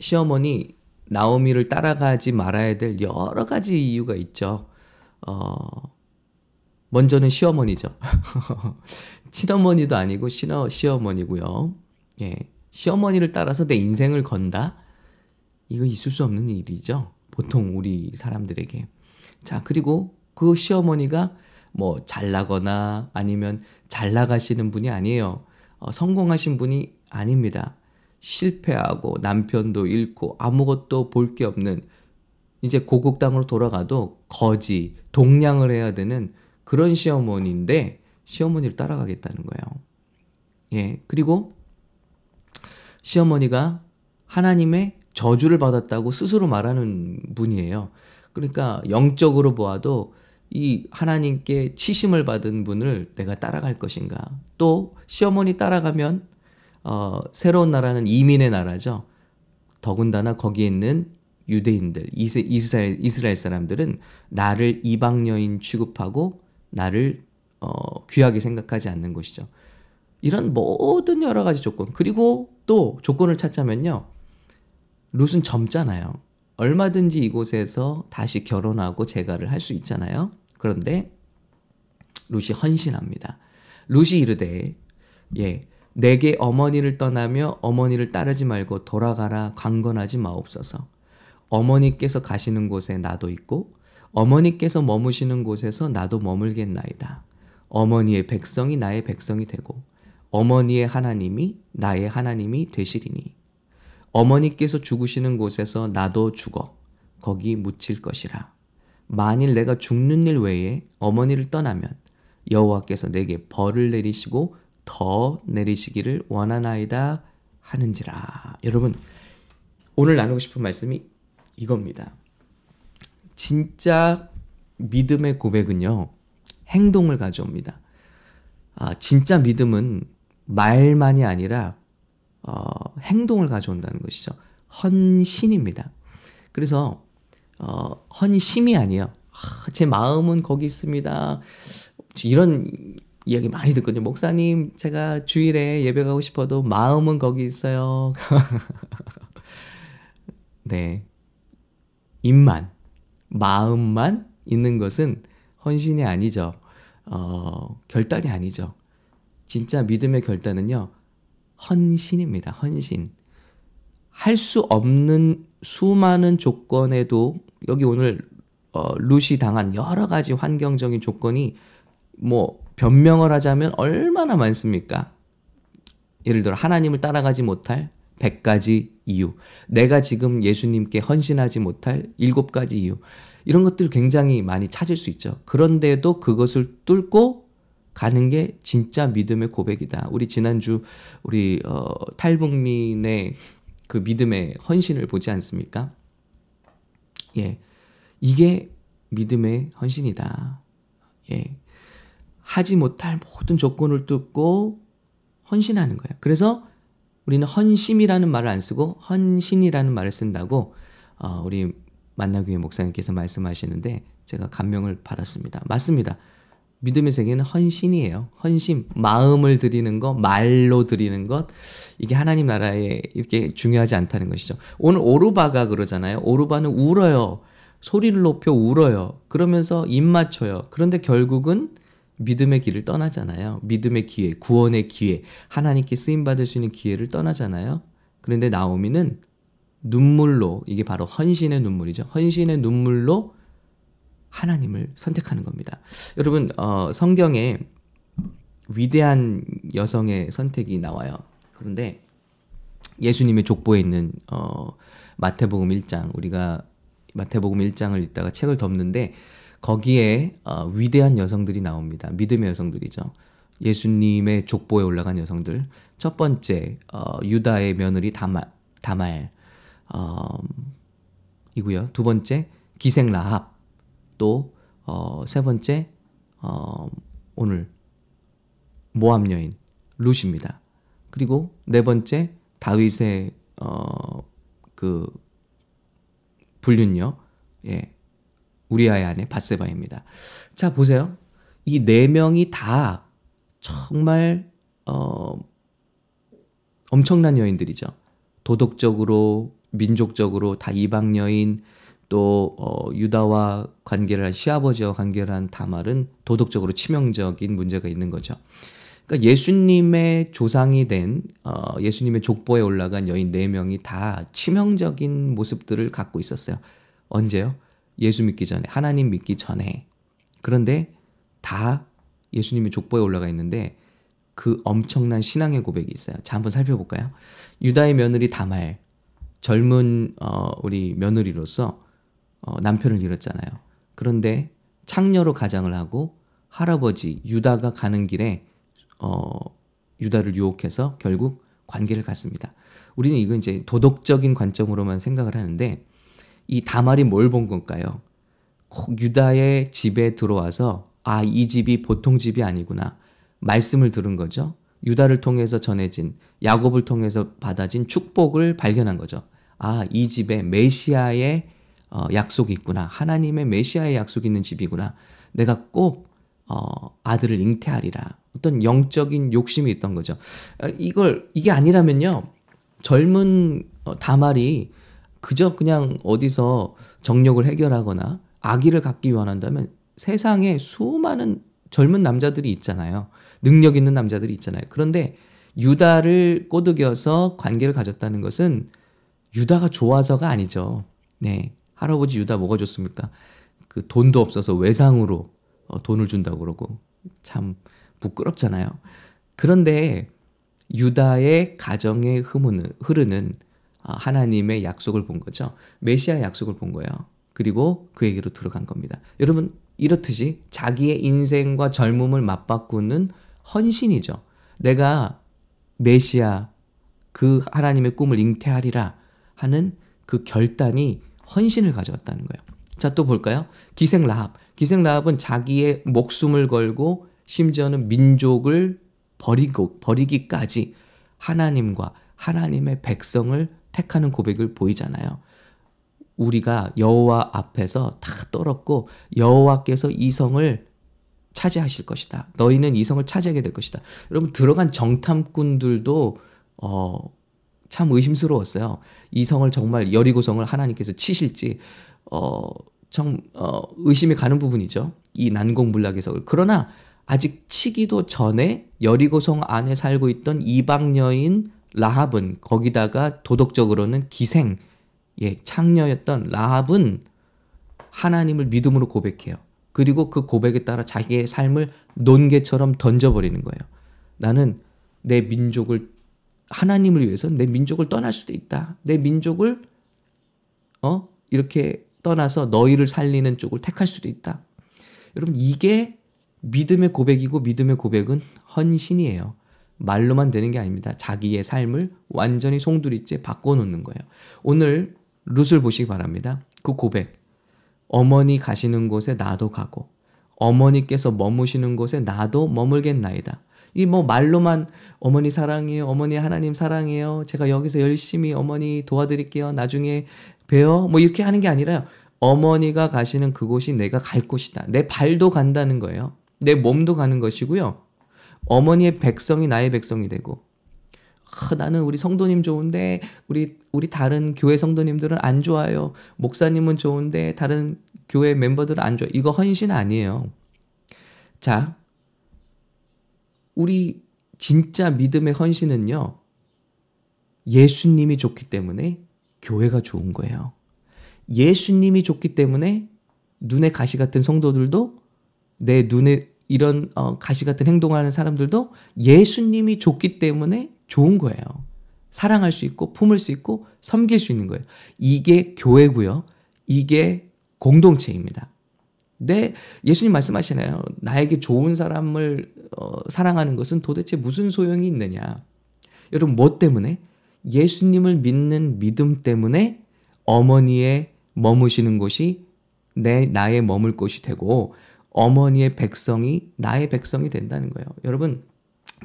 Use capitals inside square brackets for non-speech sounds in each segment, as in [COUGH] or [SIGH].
시어머니 나오미를 따라가지 말아야 될 여러 가지 이유가 있죠. 어, 먼저는 시어머니죠. [LAUGHS] 친어머니도 아니고 시어, 시어머니고요. 예. 시어머니를 따라서 내 인생을 건다? 이거 있을 수 없는 일이죠. 보통 우리 사람들에게. 자, 그리고 그 시어머니가 뭐 잘나거나 아니면 잘 나가시는 분이 아니에요. 어, 성공하신 분이 아닙니다. 실패하고 남편도 잃고 아무것도 볼 게 없는 이제 고국 땅으로 돌아가도 거지, 동냥을 해야 되는 그런 시어머니인데 시어머니를 따라가겠다는 거예요. 예. 그리고 시어머니가 하나님의 저주를 받았다고 스스로 말하는 분이에요. 그러니까 영적으로 보아도 이 하나님께 치심을 받은 분을 내가 따라갈 것인가. 또 시어머니 따라가면 어, 새로운 나라는 이민의 나라죠. 더군다나 거기에 있는 유대인들, 이스라엘, 이스라엘 사람들은 나를 이방 여인 취급하고 나를 어, 귀하게 생각하지 않는 것이죠. 이런 모든 여러 가지 조건. 그리고 또 조건을 찾자면요. 룻은 젊잖아요. 얼마든지 이곳에서 다시 결혼하고 재가를 할 수 있잖아요. 그런데 룻이 헌신합니다. 룻이 이르되 예 내게 어머니를 떠나며 어머니를 따르지 말고 돌아가라 강건하지 마옵소서. 어머니께서 가시는 곳에 나도 있고 어머니께서 머무시는 곳에서 나도 머물겠나이다. 어머니의 백성이 나의 백성이 되고 어머니의 하나님이 나의 하나님이 되시리니 어머니께서 죽으시는 곳에서 나도 죽어 거기 묻힐 것이라. 만일 내가 죽는 일 외에 어머니를 떠나면 여호와께서 내게 벌을 내리시고 더 내리시기를 원하나이다 하는지라. 여러분 오늘 나누고 싶은 말씀이 이겁니다. 진짜 믿음의 고백은요 행동을 가져옵니다. 아, 진짜 믿음은 말만이 아니라 어, 행동을 가져온다는 것이죠. 헌신입니다. 그래서 어, 헌심이 아니에요. 아, 제 마음은 거기 있습니다. 이런 이야기 많이 듣거든요. 목사님, 제가 주일에 예배 가고 싶어도 마음은 거기 있어요. [LAUGHS] 네. 입만, 마음만 있는 것은 헌신이 아니죠. 어, 결단이 아니죠. 진짜 믿음의 결단은요, 헌신입니다. 헌신. 할 수 없는 수많은 조건에도 여기 오늘 어, 루시 당한 여러 가지 환경적인 조건이 뭐 변명을 하자면 얼마나 많습니까? 예를 들어 하나님을 따라가지 못할 100가지 이유, 내가 지금 예수님께 헌신하지 못할 7가지 이유, 이런 것들 굉장히 많이 찾을 수 있죠. 그런데도 그것을 뚫고 가는 게 진짜 믿음의 고백이다. 우리 지난주 우리 어, 탈북민의 그 믿음의 헌신을 보지 않습니까? 예. 이게 믿음의 헌신이다. 예. 하지 못할 모든 조건을 뚫고 헌신하는 거예요. 그래서 우리는 헌심이라는 말을 안 쓰고 헌신이라는 말을 쓴다고 어, 우리 만나교회 목사님께서 말씀하시는데 제가 감명을 받았습니다. 맞습니다. 믿음의 세계는 헌신이에요. 헌심, 마음을 드리는 것, 말로 드리는 것, 이게 하나님 나라에 이렇게 중요하지 않다는 것이죠. 오늘 오르바가 그러잖아요. 오르바는 울어요. 소리를 높여 울어요. 그러면서 입 맞춰요. 그런데 결국은 믿음의 길을 떠나잖아요. 믿음의 기회, 구원의 기회, 하나님께 쓰임 받을 수 있는 기회를 떠나잖아요. 그런데 나오미는 눈물로 이게 바로 헌신의 눈물이죠. 헌신의 눈물로 하나님을 선택하는 겁니다. 여러분 어, 성경에 위대한 여성의 선택이 나와요. 그런데 예수님의 족보에 있는 어, 마태복음 1장 우리가 마태복음 1장을 읽다가 책을 덮는데 거기에 어, 위대한 여성들이 나옵니다. 믿음의 여성들이죠. 예수님의 족보에 올라간 여성들. 첫 번째 어, 유다의 며느리 다말, 다말 어, 이고요. 두 번째 기생 라합. 또, 어, 세 번째, 어, 오늘 모함 여인 룻입니다. 그리고 네 번째 다윗의 어, 그 불륜녀 예. 우리아의 아내 바세바입니다. 자, 보세요. 이 네 명이 다 정말 어 엄청난 여인들이죠. 도덕적으로 민족적으로 다 이방 여인 또 어, 유다와 관계를 한 시아버지와 관계를 한 다말은 도덕적으로 치명적인 문제가 있는 거죠. 그러니까 예수님의 조상이 된 어, 예수님의 족보에 올라간 여인 네 명이 다 치명적인 모습들을 갖고 있었어요. 언제요? 예수 믿기 전에 하나님 믿기 전에 그런데 다 예수님의 족보에 올라가 있는데 그 엄청난 신앙의 고백이 있어요. 자 한번 살펴볼까요? 유다의 며느리 다말 젊은 어, 우리 며느리로서 어, 남편을 잃었잖아요. 그런데 창녀로 가장을 하고 할아버지 유다가 가는 길에 어, 유다를 유혹해서 결국 관계를 갖습니다. 우리는 이건 이제 도덕적인 관점으로만 생각을 하는데 이 다말이 뭘본 걸까요? 유다의 집에 들어와서 아, 이 집이 보통 집이 아니구나. 말씀을 들은 거죠. 유다를 통해서 전해진 야곱을 통해서 받아진 축복을 발견한 거죠. 아, 이 집에 메시아의 어, 약속이 있구나. 하나님의 메시아의 약속이 있는 집이구나. 내가 꼭 어, 아들을 잉태하리라. 어떤 영적인 욕심이 있던 거죠. 어, 이걸 이게 아니라면요. 젊은 어, 다말이 그저 그냥 어디서 정력을 해결하거나 아기를 갖기 원한다면 세상에 수많은 젊은 남자들이 있잖아요. 능력 있는 남자들이 있잖아요. 그런데 유다를 꼬드겨서 관계를 가졌다는 것은 유다가 좋아서가 아니죠. 네. 할아버지 유다 뭐가 좋습니까? 그 돈도 없어서 외상으로 어, 돈을 준다고 그러고 참 부끄럽잖아요. 그런데 유다의 가정에 흐르는, 흐르는 아, 하나님의 약속을 본 거죠. 메시아 약속을 본 거예요. 그리고 그에게로 들어간 겁니다. 여러분 이렇듯이 자기의 인생과 젊음을 맞바꾸는 헌신이죠. 내가 메시아 그 하나님의 꿈을 잉태하리라 하는 그 결단이 헌신을 가져왔다는 거예요. 자, 또 볼까요? 기생 라합. 기생 라합은 자기의 목숨을 걸고 심지어는 민족을 버리고 버리기까지 하나님과 하나님의 백성을 택하는 고백을 보이잖아요. 우리가 여호와 앞에서 다 떨었고 여호와께서 이 성을 차지하실 것이다. 너희는 이 성을 차지하게 될 것이다. 여러분 들어간 정탐꾼들도 어, 참 의심스러웠어요. 이 성을 정말 여리고 성을 하나님께서 치실지 어, 정 어, 의심이 가는 부분이죠. 이 난공불락의 그러나 아직 치기도 전에 여리고 성 안에 살고 있던 이방 여인 라합은 거기다가 도덕적으로는 기생 예, 창녀였던 라합은 하나님을 믿음으로 고백해요. 그리고 그 고백에 따라 자기의 삶을 논개처럼 던져버리는 거예요. 나는 내 민족을 하나님을 위해서 내 민족을 떠날 수도 있다. 내 민족을 어 이렇게 떠나서 너희를 살리는 쪽을 택할 수도 있다. 여러분 이게 믿음의 고백이고 믿음의 고백은 헌신이에요. 말로만 되는 게 아닙니다. 자기의 삶을 완전히 송두리째 바꿔놓는 거예요. 오늘 룻을 보시기 바랍니다. 그 고백. 어머니 가시는 곳에 나도 가고 어머니께서 머무시는 곳에 나도 머물겠나이다. 이 뭐 말로만 어머니 사랑해요. 어머니 하나님 사랑해요. 제가 여기서 열심히 어머니 도와드릴게요. 나중에 봬요. 뭐 이렇게 하는 게 아니라 어머니가 가시는 그곳이 내가 갈 곳이다. 내 발도 간다는 거예요. 내 몸도 가는 것이고요. 어머니의 백성이 나의 백성이 되고 아, 나는 우리 성도님 좋은데 우리 우리 다른 교회 성도님들은 안 좋아요. 목사님은 좋은데 다른 교회 멤버들은 안 좋아. 이거 헌신 아니에요. 자, 우리 진짜 믿음의 헌신은요. 예수님이 좋기 때문에 교회가 좋은 거예요. 예수님이 좋기 때문에 눈에 가시 같은 성도들도 내 눈에 이런 어, 가시 같은 행동하는 사람들도 예수님이 좋기 때문에 좋은 거예요. 사랑할 수 있고 품을 수 있고 섬길 수 있는 거예요. 이게 교회고요. 이게 공동체입니다. 네, 예수님 말씀하시나요? 나에게 좋은 사람을 어, 사랑하는 것은 도대체 무슨 소용이 있느냐? 여러분 뭐 때문에? 예수님을 믿는 믿음 때문에 어머니의 머무시는 곳이 내 나의 머물 곳이 되고 어머니의 백성이 나의 백성이 된다는 거예요. 여러분,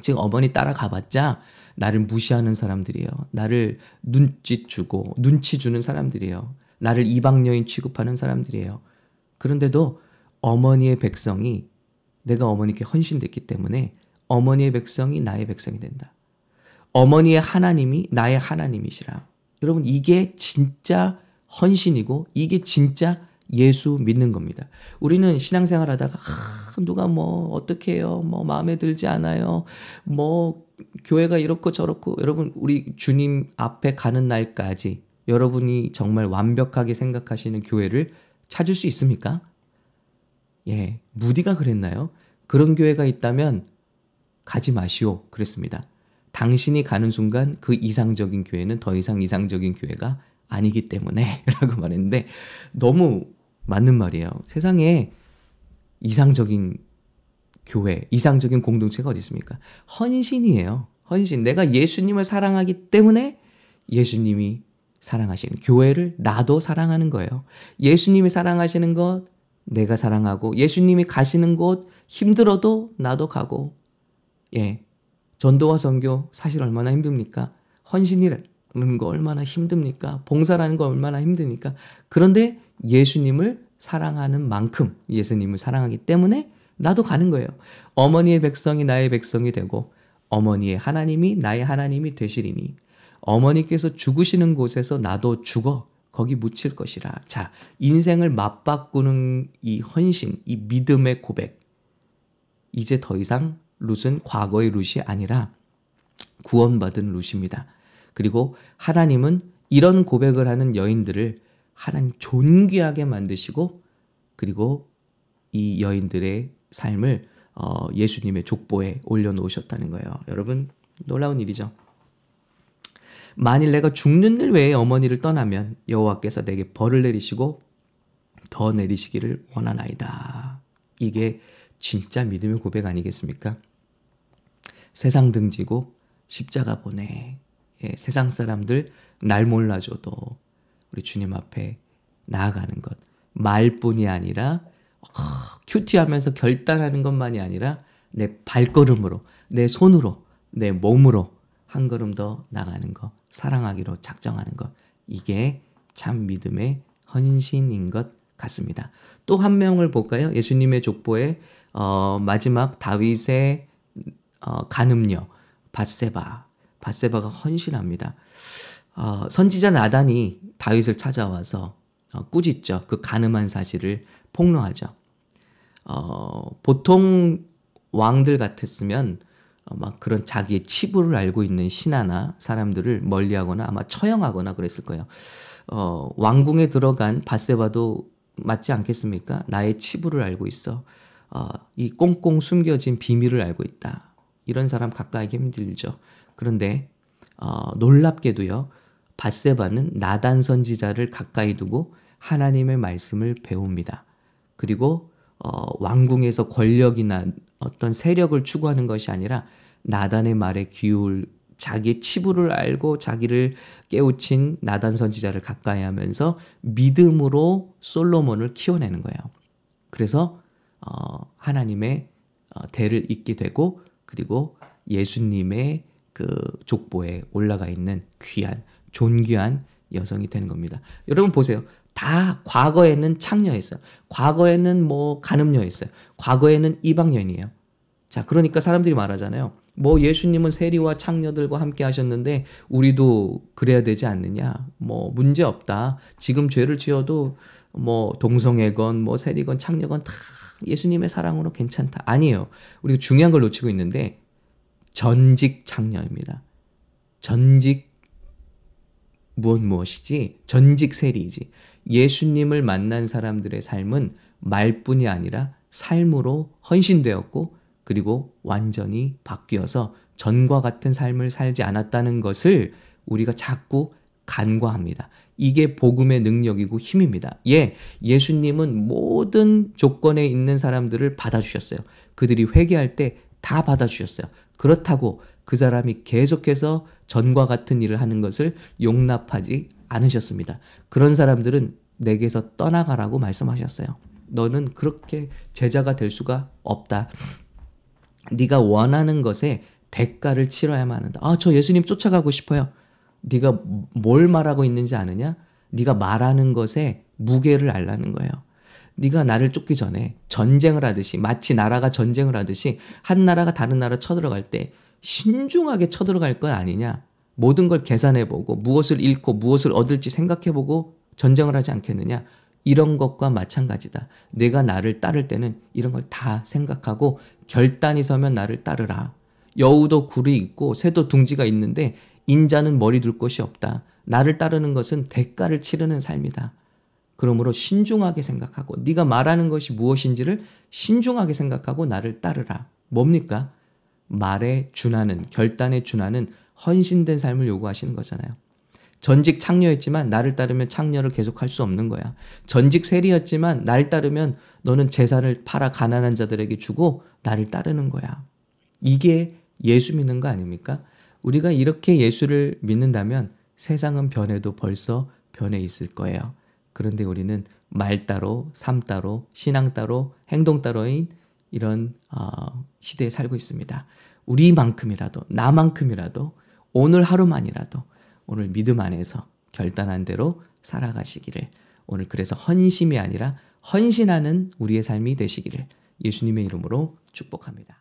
지금 어머니 따라가봤자 나를 무시하는 사람들이에요. 나를 눈짓 주고 눈치 주는 사람들이에요. 나를 이방 여인 취급하는 사람들이에요. 그런데도 어머니의 백성이 내가 어머니께 헌신됐기 때문에 어머니의 백성이 나의 백성이 된다. 어머니의 하나님이 나의 하나님이시라. 여러분 이게 진짜 헌신이고 이게 진짜 예수 믿는 겁니다. 우리는 신앙생활 하다가 아, 누가 뭐 어떻게 해요? 뭐 마음에 들지 않아요. 뭐 교회가 이렇고 저렇고 여러분 우리 주님 앞에 가는 날까지 여러분이 정말 완벽하게 생각하시는 교회를 찾을 수 있습니까? 예, 무디가 그랬나요? 그런 교회가 있다면 가지 마시오. 그랬습니다. 당신이 가는 순간 그 이상적인 교회는 더 이상 이상적인 교회가 아니기 때문에 [LAUGHS] 라고 말했는데 너무 맞는 말이에요. 세상에 이상적인 교회, 이상적인 공동체가 어디 있습니까? 헌신이에요. 헌신. 내가 예수님을 사랑하기 때문에 예수님이 사랑하시는 교회를 나도 사랑하는 거예요. 예수님이 사랑하시는 것 내가 사랑하고 예수님이 가시는 곳 힘들어도 나도 가고 예. 전도와 선교 사실 얼마나 힘듭니까? 헌신이라는 거 얼마나 힘듭니까? 봉사라는 거 얼마나 힘드니까. 그런데 예수님을 사랑하는 만큼 예수님을 사랑하기 때문에 나도 가는 거예요. 어머니의 백성이 나의 백성이 되고 어머니의 하나님이 나의 하나님이 되시리니 어머니께서 죽으시는 곳에서 나도 죽어 거기 묻힐 것이라. 자, 인생을 맞바꾸는 이 헌신, 이 믿음의 고백. 이제 더 이상 룻은 과거의 룻이 아니라 구원받은 룻입니다. 그리고 하나님은 이런 고백을 하는 여인들을 하나님 존귀하게 만드시고 그리고 이 여인들의 삶을 어, 예수님의 족보에 올려놓으셨다는 거예요. 여러분 놀라운 일이죠. 만일 내가 죽는 일 외에 어머니를 떠나면 여호와께서 내게 벌을 내리시고 더 내리시기를 원하나이다. 이게 진짜 믿음의 고백 아니겠습니까? 세상 등지고 십자가 보내. 예, 세상 사람들 날 몰라줘도 우리 주님 앞에 나아가는 것. 말뿐이 아니라 어, 큐티하면서 결단하는 것만이 아니라 내 발걸음으로, 내 손으로, 내 몸으로 한 걸음 더 나가는 것. 사랑하기로 작정하는 것. 이게 참 믿음의 헌신인 것 같습니다. 또 한 명을 볼까요? 예수님의 족보에 어, 마지막 다윗의 어, 간음녀 바세바. 바세바가 헌신합니다. 어, 선지자 나단이 다윗을 찾아와서 어, 꾸짖죠. 그 가늠한 사실을 폭로하죠. 어, 보통 왕들 같았으면 어, 막 그런 자기의 치부를 알고 있는 신하나 사람들을 멀리하거나 아마 처형하거나 그랬을 거예요. 어, 왕궁에 들어간 바세바도 맞지 않겠습니까? 나의 치부를 알고 있어. 어, 이 꽁꽁 숨겨진 비밀을 알고 있다. 이런 사람 가까이기 힘들죠. 그런데 어, 놀랍게도요. 바세바는 나단 선지자를 가까이 두고 하나님의 말씀을 배웁니다. 그리고 어, 왕궁에서 권력이나 어떤 세력을 추구하는 것이 아니라 나단의 말에 귀울 자기의 치부를 알고 자기를 깨우친 나단 선지자를 가까이 하면서 믿음으로 솔로몬을 키워내는 거예요. 그래서 어, 하나님의 어, 대를 잇게 되고 그리고 예수님의 그 족보에 올라가 있는 귀한 존귀한 여성이 되는 겁니다. 여러분 보세요. 다 과거에는 창녀였어요. 과거에는 뭐 간음녀였어요. 과거에는 이방년이에요. 자, 그러니까 사람들이 말하잖아요. 뭐 예수님은 세리와 창녀들과 함께 하셨는데 우리도 그래야 되지 않느냐? 뭐 문제 없다. 지금 죄를 지어도 뭐 동성애건 뭐 세리건 창녀건 다 예수님의 사랑으로 괜찮다. 아니에요. 우리가 중요한 걸 놓치고 있는데 전직 창녀입니다. 전직 무엇 무엇이지? 전직 세리이지. 예수님을 만난 사람들의 삶은 말뿐이 아니라 삶으로 헌신되었고 그리고 완전히 바뀌어서 전과 같은 삶을 살지 않았다는 것을 우리가 자꾸 간과합니다. 이게 복음의 능력이고 힘입니다. 예, 예수님은 모든 조건에 있는 사람들을 받아주셨어요. 그들이 회개할 때 다 받아주셨어요. 그렇다고 그 사람이 계속해서 전과 같은 일을 하는 것을 용납하지 않으셨습니다. 그런 사람들은 내게서 떠나가라고 말씀하셨어요. 너는 그렇게 제자가 될 수가 없다. 네가 원하는 것에 대가를 치러야만 한다. 아, 저 예수님 쫓아가고 싶어요. 네가 뭘 말하고 있는지 아느냐? 네가 말하는 것에 무게를 알라는 거예요. 네가 나를 쫓기 전에 전쟁을 하듯이 마치 나라가 전쟁을 하듯이 한 나라가 다른 나라 쳐들어갈 때 신중하게 쳐들어갈 건 아니냐? 모든 걸 계산해보고 무엇을 잃고 무엇을 얻을지 생각해보고 전쟁을 하지 않겠느냐? 이런 것과 마찬가지다. 내가 나를 따를 때는 이런 걸 다 생각하고 결단이 서면 나를 따르라. 여우도 굴이 있고 새도 둥지가 있는데 인자는 머리 둘 곳이 없다. 나를 따르는 것은 대가를 치르는 삶이다. 그러므로 신중하게 생각하고 네가 말하는 것이 무엇인지를 신중하게 생각하고 나를 따르라. 뭡니까? 말에 준하는 결단에 준하는 헌신된 삶을 요구하시는 거잖아요. 전직 창녀였지만 나를 따르면 창녀를 계속할 수 없는 거야. 전직 세리였지만 날 따르면 너는 재산을 팔아 가난한 자들에게 주고 나를 따르는 거야. 이게 예수 믿는 거 아닙니까? 우리가 이렇게 예수를 믿는다면 세상은 변해도 벌써 변해 있을 거예요. 그런데 우리는 말 따로, 삶 따로, 신앙 따로, 행동 따로인 이런 어, 시대에 살고 있습니다. 우리만큼이라도, 나만큼이라도, 오늘 하루만이라도 오늘 믿음 안에서 결단한 대로 살아가시기를 오늘 그래서 헌심이 아니라 헌신하는 우리의 삶이 되시기를 예수님의 이름으로 축복합니다.